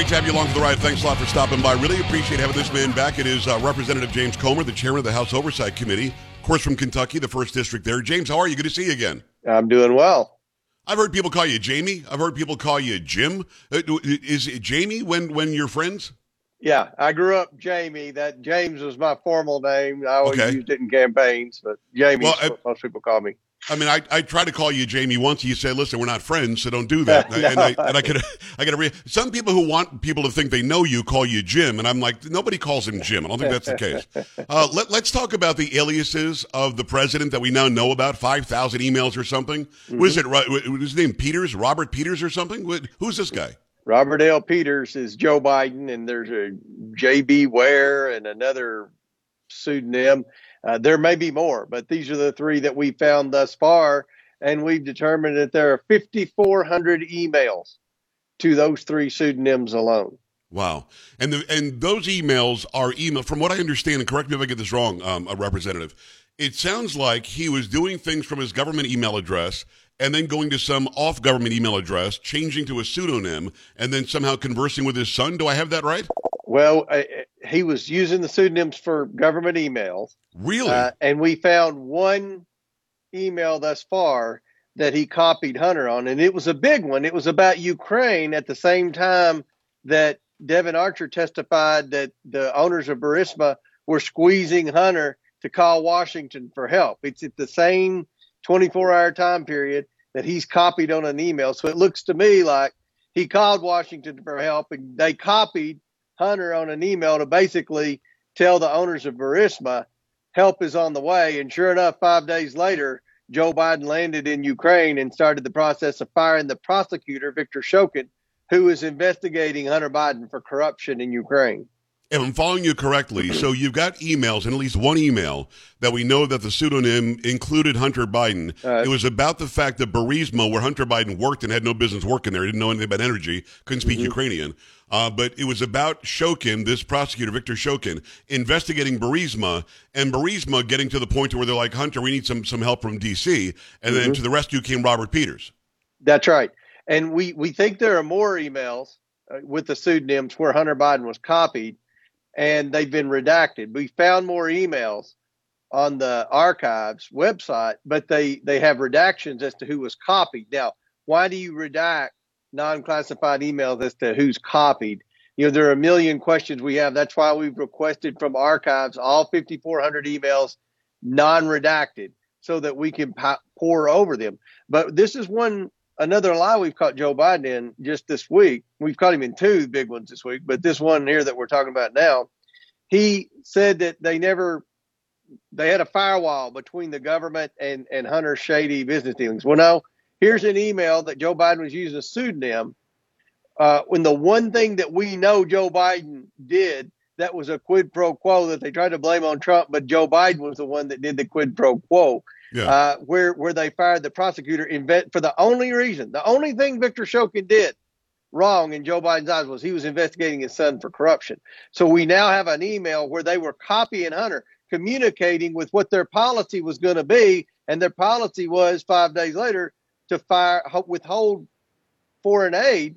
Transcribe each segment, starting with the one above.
great to have you along for the ride. Thanks a lot for stopping by. Really appreciate having this man back. It is uh, Representative James Comer, the chairman of the House Oversight Committee, of course, from Kentucky, the first district there. James, how are you? Good to see you again. I'm doing well. I've heard people call you Jamie. I've heard people call you Jim. Uh, is it Jamie when when you're friends? Yeah, I grew up Jamie. That James was my formal name. I always okay. used it in campaigns, but Jamie well, what most people call me. I mean, I, I tried to call you Jamie once. You said, "Listen, we're not friends, so don't do that." no. And I and I could I got to re- some people who want people to think they know you call you Jim, and I'm like, nobody calls him Jim. I don't think that's the case. Uh, let, us talk about the aliases of the president that we now know about. Five thousand emails or something. Mm-hmm. Was it was his name Peters? Robert Peters or something? Who's this guy? Robert L. Peters is Joe Biden, and there's a J.B. Ware and another pseudonym. Uh, there may be more, but these are the three that we found thus far, and we've determined that there are 5,400 emails to those three pseudonyms alone. Wow, and the, and those emails are email. From what I understand, and correct me if I get this wrong, um, a representative. It sounds like he was doing things from his government email address and then going to some off government email address, changing to a pseudonym, and then somehow conversing with his son. Do I have that right? Well, uh, he was using the pseudonyms for government emails. Really? Uh, and we found one email thus far that he copied Hunter on, and it was a big one. It was about Ukraine at the same time that Devon Archer testified that the owners of Burisma were squeezing Hunter to call Washington for help. It's at the same 24 hour time period that he's copied on an email. So it looks to me like he called Washington for help and they copied Hunter on an email to basically tell the owners of Burisma help is on the way. And sure enough, five days later, Joe Biden landed in Ukraine and started the process of firing the prosecutor, Viktor Shokin, who is investigating Hunter Biden for corruption in Ukraine. If I'm following you correctly, so you've got emails, and at least one email that we know that the pseudonym included Hunter Biden. Uh, it was about the fact that Burisma, where Hunter Biden worked and had no business working there, he didn't know anything about energy, couldn't speak mm-hmm. Ukrainian. Uh, but it was about Shokin, this prosecutor, Viktor Shokin, investigating Burisma, and Burisma getting to the point where they're like, Hunter, we need some some help from D.C. And mm-hmm. then to the rescue came Robert Peters. That's right. And we, we think there are more emails uh, with the pseudonyms where Hunter Biden was copied and they've been redacted. We found more emails on the archives website, but they, they have redactions as to who was copied. Now, why do you redact non-classified emails as to who's copied? You know, there are a million questions we have. That's why we've requested from archives all 5,400 emails non-redacted so that we can pour over them. But this is one another lie we've caught Joe Biden in just this week. We've caught him in two big ones this week, but this one here that we're talking about now, he said that they never they had a firewall between the government and and Hunter shady business dealings. Well, no, here's an email that Joe Biden was using a pseudonym. Uh, when the one thing that we know Joe Biden did that was a quid pro quo that they tried to blame on Trump, but Joe Biden was the one that did the quid pro quo yeah. uh, where where they fired the prosecutor for the only reason, the only thing Victor Shokin did wrong in Joe Biden's eyes was he was investigating his son for corruption. So we now have an email where they were copying Hunter, communicating with what their policy was going to be, and their policy was five days later to fire withhold foreign aid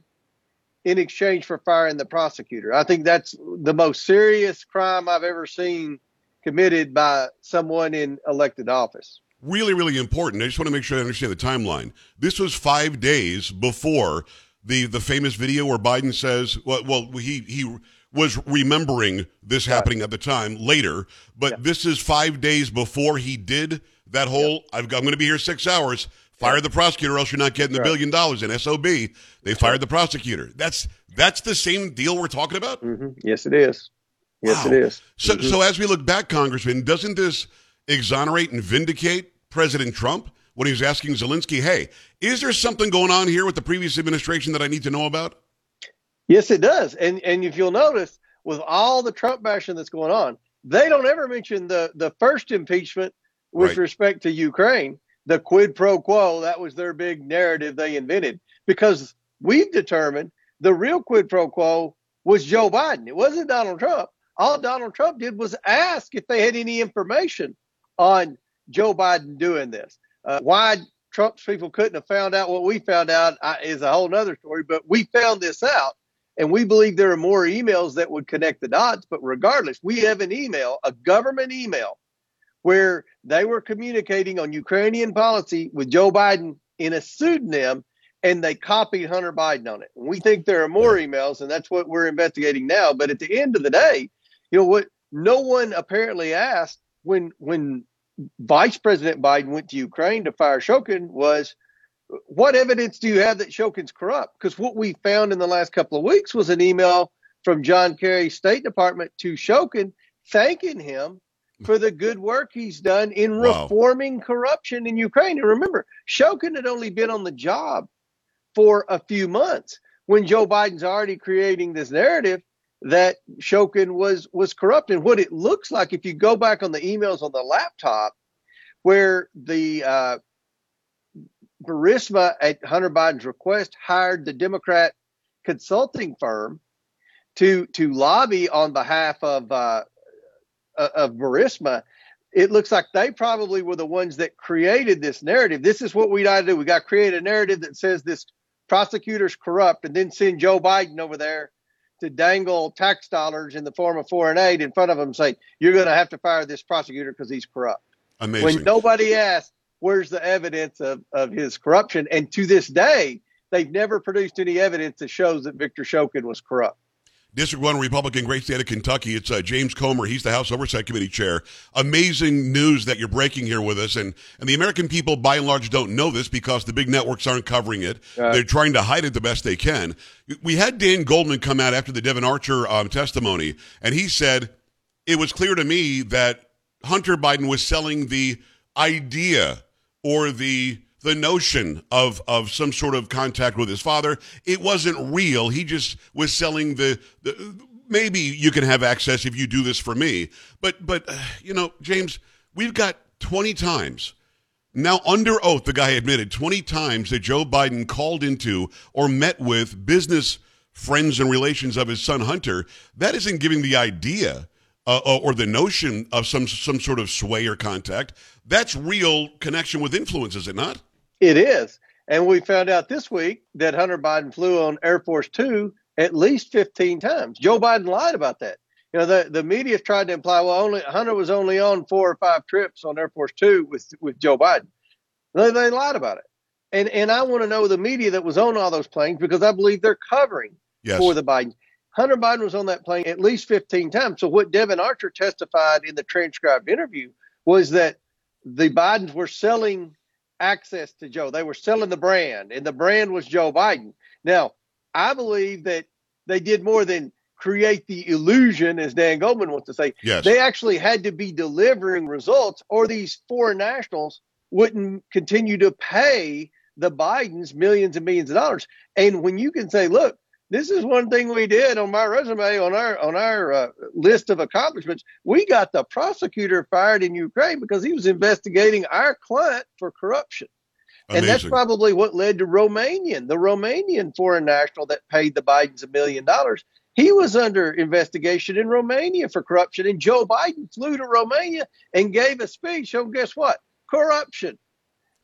in exchange for firing the prosecutor. I think that's the most serious crime I've ever seen committed by someone in elected office really, really important. I just want to make sure I understand the timeline. This was five days before the the famous video where Biden says, well, well he he was remembering this happening at the time later, but yeah. this is five days before he did that whole. Yeah. i am going to be here six hours. Fire yeah. the prosecutor, or else you're not getting the right. billion dollars. In SOB, they that's fired right. the prosecutor. That's that's the same deal we're talking about. Mm-hmm. Yes, it is. Yes, wow. it is. So, mm-hmm. so as we look back, Congressman, doesn't this exonerate and vindicate President Trump when he was asking Zelensky, hey, is there something going on here with the previous administration that I need to know about? Yes, it does. And and if you'll notice, with all the Trump bashing that's going on, they don't ever mention the the first impeachment with right. respect to Ukraine, the quid pro quo. That was their big narrative they invented because we've determined the real quid pro quo was Joe Biden. It wasn't Donald Trump. All Donald Trump did was ask if they had any information on Joe Biden doing this. Uh, why Trump's people couldn't have found out what we found out is a whole other story, but we found this out. And we believe there are more emails that would connect the dots. But regardless, we have an email, a government email, where they were communicating on Ukrainian policy with Joe Biden in a pseudonym and they copied Hunter Biden on it. And we think there are more emails, and that's what we're investigating now. But at the end of the day, you know what? No one apparently asked when when Vice President Biden went to Ukraine to fire Shokin was, what evidence do you have that Shokin's corrupt? Because what we found in the last couple of weeks was an email from John Kerry's State Department to Shokin thanking him for the good work he's done in wow. reforming corruption in Ukraine. And remember, Shokin had only been on the job for a few months when Joe Biden's already creating this narrative that Shokin was was corrupt. And what it looks like, if you go back on the emails on the laptop, where the uh, Burisma at Hunter Biden's request hired the Democrat consulting firm to to lobby on behalf of uh, of Burisma. It looks like they probably were the ones that created this narrative. This is what we got to do. We got to create a narrative that says this prosecutor's corrupt, and then send Joe Biden over there to dangle tax dollars in the form of foreign aid in front of them and say, You're going to have to fire this prosecutor because he's corrupt. Amazing. When nobody asked, Where's the evidence of, of his corruption? And to this day, they've never produced any evidence that shows that Victor Shokin was corrupt. District 1 Republican, great state of Kentucky. It's uh, James Comer. He's the House Oversight Committee chair. Amazing news that you're breaking here with us. And, and the American people, by and large, don't know this because the big networks aren't covering it. Uh, They're trying to hide it the best they can. We had Dan Goldman come out after the Devon Archer um, testimony, and he said, It was clear to me that Hunter Biden was selling the idea or the the notion of of some sort of contact with his father. It wasn't real. He just was selling the, the maybe you can have access if you do this for me. But but uh, you know, James, we've got 20 times now under oath the guy admitted 20 times that Joe Biden called into or met with business friends and relations of his son Hunter. That isn't giving the idea uh, uh or the notion of some some sort of sway or contact. That's real connection with influence, is it not? It is. And we found out this week that Hunter Biden flew on Air Force Two at least 15 times. Joe Biden lied about that. You know, the, the media tried to imply, well, only Hunter was only on four or five trips on Air Force Two with with Joe Biden. They, they lied about it. And and I want to know the media that was on all those planes because I believe they're covering yes. for the Biden. Hunter Biden was on that plane at least 15 times. So what Devon Archer testified in the transcribed interview was that the Bidens were selling access to Joe. They were selling the brand, and the brand was Joe Biden. Now, I believe that they did more than create the illusion, as Dan Goldman wants to say. Yes. They actually had to be delivering results, or these foreign nationals wouldn't continue to pay the Bidens millions and millions of dollars. And when you can say, look, this is one thing we did on my resume on our on our uh, list of accomplishments. We got the prosecutor fired in Ukraine because he was investigating our client for corruption. Amazing. And that's probably what led to Romanian, the Romanian foreign national that paid the Bidens a million dollars. He was under investigation in Romania for corruption, and Joe Biden flew to Romania and gave a speech on guess what? Corruption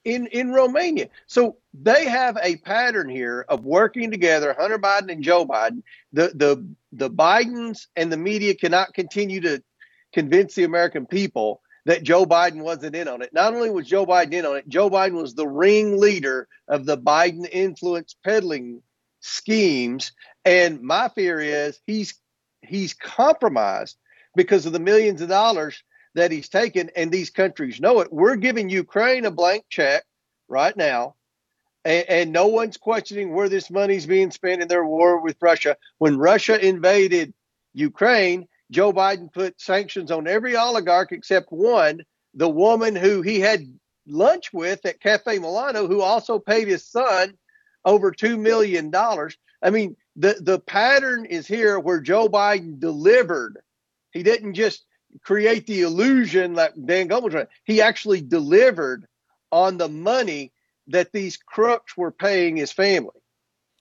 in in Romania. So they have a pattern here of working together, Hunter Biden and Joe Biden. The the the Bidens and the media cannot continue to convince the American people that Joe Biden wasn't in on it. Not only was Joe Biden in on it, Joe Biden was the ringleader of the Biden influence peddling schemes. And my fear is he's he's compromised because of the millions of dollars that he's taken, and these countries know it. We're giving Ukraine a blank check right now, and, and no one's questioning where this money's being spent in their war with Russia. When Russia invaded Ukraine, Joe Biden put sanctions on every oligarch except one, the woman who he had lunch with at Cafe Milano, who also paid his son over $2 million. I mean, the, the pattern is here where Joe Biden delivered. He didn't just create the illusion that Dan Goldman was He actually delivered on the money that these crooks were paying his family.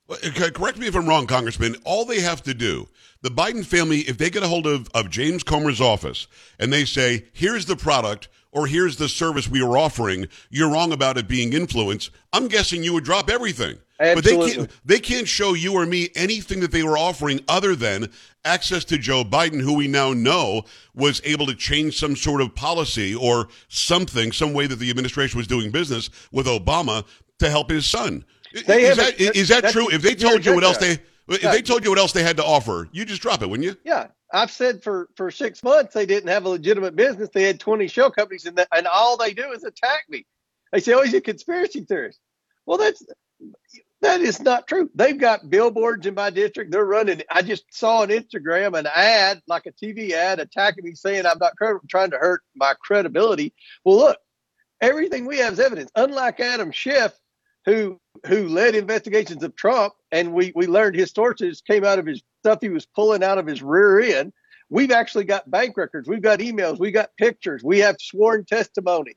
Well, uh, correct me if I'm wrong, Congressman. All they have to do, the Biden family, if they get a hold of, of James Comer's office and they say, here's the product, or here's the service we were offering. You're wrong about it being influence. I'm guessing you would drop everything. Absolutely. But they can't, they can't show you or me anything that they were offering other than access to Joe Biden, who we now know was able to change some sort of policy or something, some way that the administration was doing business with Obama to help his son. They is, that, a- is that that's- true? If they told you what else they if they told you what else they had to offer, you just drop it, wouldn't you? Yeah, I've said for for six months they didn't have a legitimate business. They had 20 shell companies, and that, and all they do is attack me. They say, "Oh, he's a conspiracy theorist." Well, that's that is not true. They've got billboards in my district. They're running. I just saw on Instagram an ad, like a TV ad, attacking me, saying I'm not trying to hurt my credibility. Well, look, everything we have is evidence. Unlike Adam Schiff, who who led investigations of Trump, and we we learned his torches came out of his stuff he was pulling out of his rear end. We've actually got bank records, we've got emails, we got pictures, we have sworn testimony,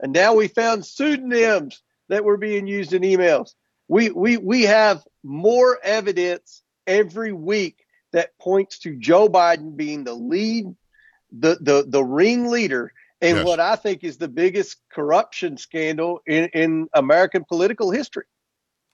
and now we found pseudonyms that were being used in emails. We we we have more evidence every week that points to Joe Biden being the lead, the the the ringleader in Yes. what I think is the biggest corruption scandal in, in American political history.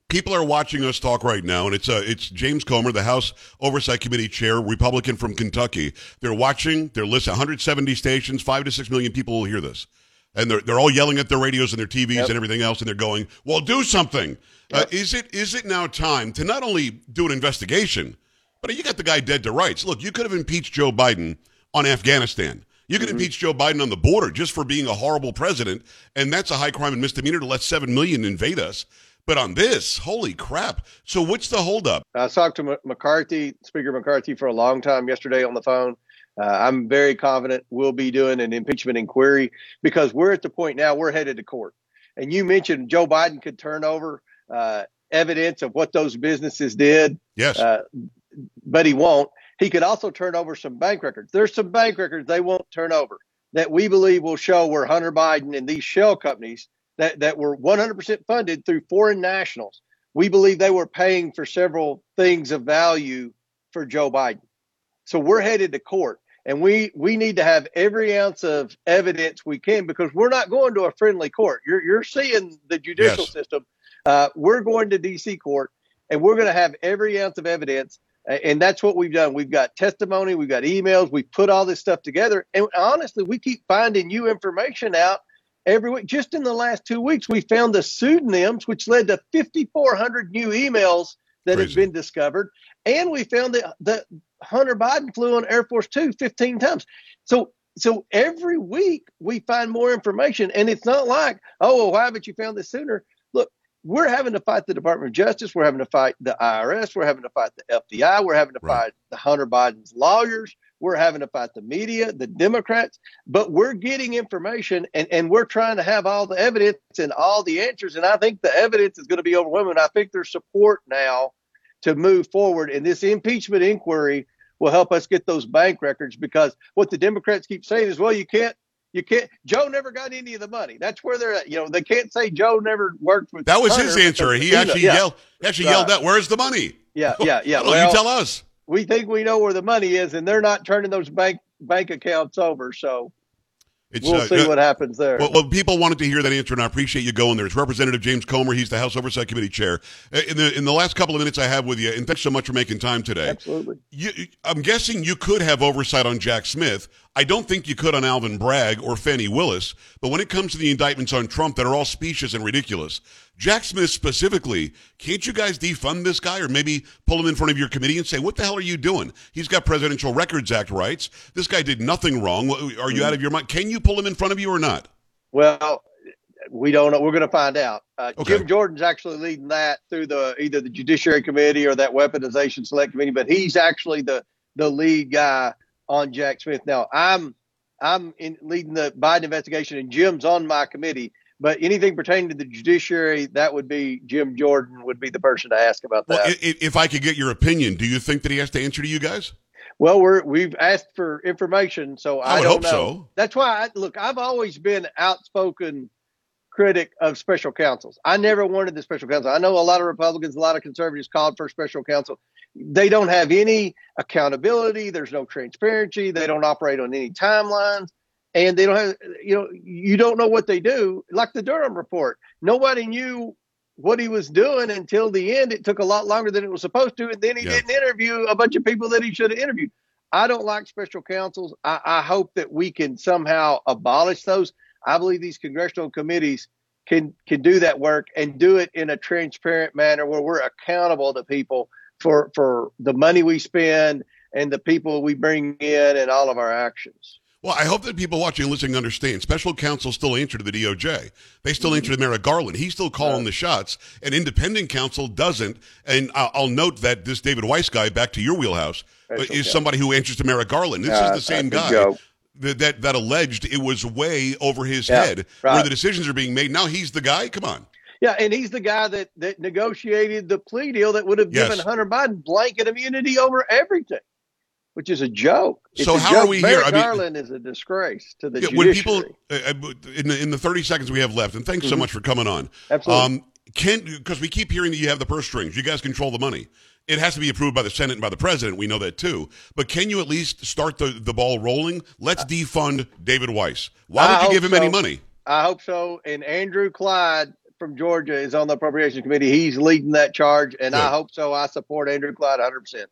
People are watching us talk right now, and it's uh, it's James Comer, the House Oversight Committee chair, Republican from Kentucky. They're watching. They're listening. 170 stations, five to six million people will hear this, and they're they're all yelling at their radios and their TVs Yep. and everything else, and they're going, "Well, do something." Uh, is it is it now time to not only do an investigation, but you got the guy dead to rights? Look, you could have impeached Joe Biden on Afghanistan. You could impeach Joe Biden on the border just for being a horrible president, and that's a high crime and misdemeanor to let seven million invade us. But on this, holy crap! So what's the holdup? I talked to M- McCarthy, Speaker McCarthy, for a long time yesterday on the phone. Uh, I'm very confident we'll be doing an impeachment inquiry because we're at the point now we're headed to court. And you mentioned Joe Biden could turn over uh, evidence of what those businesses did, Yes, uh, but he won't. He could also turn over some bank records. There's some bank records they won't turn over that we believe will show where Hunter Biden and these shell companies that, that were 100% funded through foreign nationals, we believe they were paying for several things of value for Joe Biden. So we're headed to court. And we, we need to have every ounce of evidence we can because we're not going to a friendly court. You're, you're seeing the judicial Yes. system. Uh, we're going to DC court and we're going to have every ounce of evidence. And that's what we've done. We've got testimony, we've got emails, we put all this stuff together. And honestly, we keep finding new information out every week. Just in the last two weeks, we found the pseudonyms, which led to 5,400 new emails that Crazy. have been discovered. And we found that, that Hunter Biden flew on Air Force Two 15 times. So so every week we find more information, and it's not like, oh, well, why haven't you found this sooner? Look, we're having to fight the Department of Justice. We're having to fight the IRS. We're having to fight the FBI. We're having to Right. fight the Hunter Biden's lawyers. We're having to fight the media, the Democrats. But we're getting information, and, and we're trying to have all the evidence and all the answers. And I think the evidence is going to be overwhelming. I think there's support now to move forward, and this impeachment inquiry will help us get those bank records because what the Democrats keep saying is, well, you can't, you can't. Joe never got any of the money. That's where they're at. You know, they can't say Joe never worked with. that was his answer. He actually yeah, yelled. He actually Right. yelled out, "Where's the money?" Yeah, yeah, yeah. Well, you tell us. We think we know where the money is, and they're not turning those bank bank accounts over. So It's we'll uh, see uh, what happens there. Well, well, people wanted to hear that answer, and I appreciate you going there. It's Representative James Comer. He's the House Oversight Committee chair. Uh, In the in the last couple of minutes I have with you, and thanks so much for making time today. Absolutely. You, I'm guessing you could have oversight on Jack Smith. I don't think you could on Alvin Bragg or Fani Willis. But when it comes to the indictments on Trump that are all specious and ridiculous, Jack Smith specifically, can't you guys defund this guy or maybe pull him in front of your committee and say, what the hell are you doing? He's got Presidential Records Act rights. This guy did nothing wrong. Are you out of your mind? Can you pull him in front of you or not? Well, we don't know. We're going to find out. Uh, Okay. Jim Jordan's actually leading that through the either the Judiciary Committee or that Weaponization Select Committee, but he's actually the the lead guy on Jack Smith. Now, I'm I'm in leading the Biden investigation, and Jim's on my committee. But anything pertaining to the judiciary, that would be Jim Jordan would be the person to ask about that. Well, i- i- if I could get your opinion, do you think that he has to answer to you guys? Well, we're we've asked for information, so I, I don't hope know. so. That's why I look. I've always been outspoken critic of special counsels. I never wanted the special counsel. I know a lot of Republicans, a lot of conservatives called for special counsel. They don't have any accountability. There's no transparency. They don't operate on any timelines. and they don't have, you know, you don't know what they do. Like the Durham report, nobody knew what he was doing until the end. It took a lot longer than it was supposed to, and then he yeah. didn't interview a bunch of people that he should have interviewed. I don't like special counsels. I, I hope that we can somehow abolish those. I believe these congressional committees can can do that work and do it in a transparent manner where we're accountable to people for for the money we spend and the people we bring in and all of our actions. Well, I hope that people watching and listening understand. Special counsel still answer to the DOJ. They still answer to Merrick Garland. He's still calling the shots, and independent counsel doesn't. And I'll note that this David Weiss guy, back to your wheelhouse, Special is somebody who answers to Merrick Garland. This uh, is the same guy that, that, that alleged it was way over his yeah, head right. where the decisions are being made. Now he's the guy. Come on. Yeah, and he's the guy that that negotiated the plea deal that would have yes. given Hunter Biden blanket immunity over everything which is a joke. It's so how joke. are we Merrick here? I mean, Garland is a disgrace to the yeah, judiciary. When people, uh, uh, in the in the thirty seconds we have left, and thanks mm-hmm. so much for coming on. Absolutely. Um, can because we keep hearing that you have the purse strings, you guys control the money. It has to be approved by the Senate and by the president. We know that too. But can you at least start the, the ball rolling? Let's defund David Weiss. Why would you give him so. any money? I hope so. And Andrew Clyde from Georgia is on the appropriations committee. He's leading that charge, and Good. I hope so. I support Andrew Clyde 100 percent.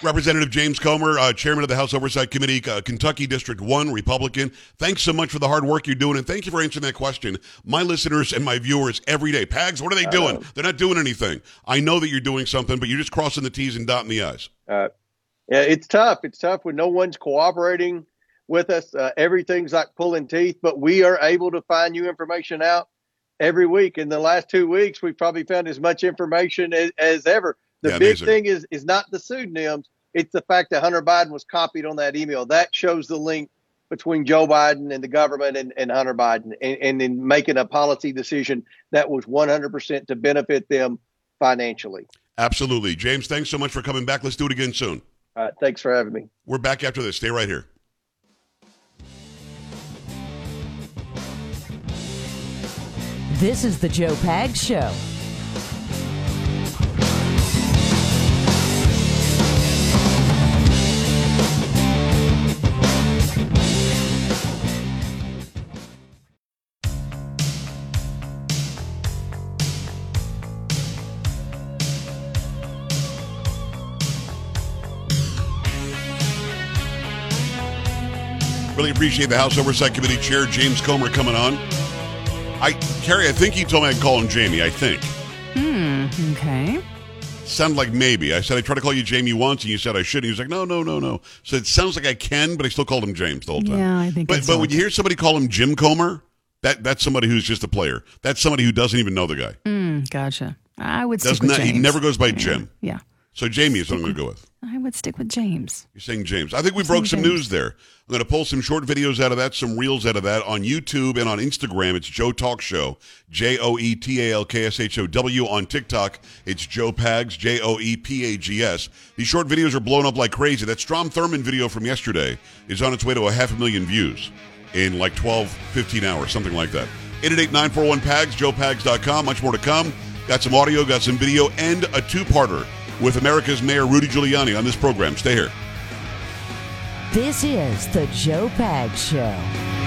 Representative James Comer, uh, chairman of the House Oversight Committee, uh, Kentucky District 1, Republican. Thanks so much for the hard work you're doing, and thank you for answering that question. My listeners and my viewers every day, Pags, what are they doing? They're not doing anything. I know that you're doing something, but you're just crossing the T's and dotting the I's. Uh, yeah, it's tough. It's tough when no one's cooperating with us. Uh, everything's like pulling teeth, but we are able to find new information out every week. In the last two weeks, we've probably found as much information as, as ever. The yeah, big amazing. thing is is not the pseudonyms; it's the fact that Hunter Biden was copied on that email. That shows the link between Joe Biden and the government and, and Hunter Biden, and, and in making a policy decision that was 100% to benefit them financially. Absolutely, James. Thanks so much for coming back. Let's do it again soon. All right, thanks for having me. We're back after this. Stay right here. This is the Joe Pags Show. Really appreciate the House Oversight Committee Chair James Comer coming on. I, Carrie, I think he told me I'd call him Jamie. I think. Hmm. Okay. Sounded like maybe. I said I tried to call you Jamie once, and you said I shouldn't. He was like, no, no, no, no. So it sounds like I can, but I still called him James the whole time. Yeah, I think. But but when you hear somebody call him Jim Comer, that that's somebody who's just a player. That's somebody who doesn't even know the guy. Mm, gotcha. I would. Does not. He never goes by yeah. Jim. Yeah. So Jamie is what I'm going to go with. I would stick with James. You're saying James. I think we broke some James. news there. I'm going to pull some short videos out of that, some reels out of that on YouTube and on Instagram. It's Joe Talk Show, J O E T A L K S H O W. On TikTok, it's Joe Pags, J O E P A G S. These short videos are blowing up like crazy. That Strom Thurmond video from yesterday is on its way to a half a million views in like 12, 15 hours, something like that. 888 941 PAGS, joepags.com. Much more to come. Got some audio, got some video, and a two parter with America's Mayor Rudy Giuliani on this program. Stay here. This is the Joe Pags Show.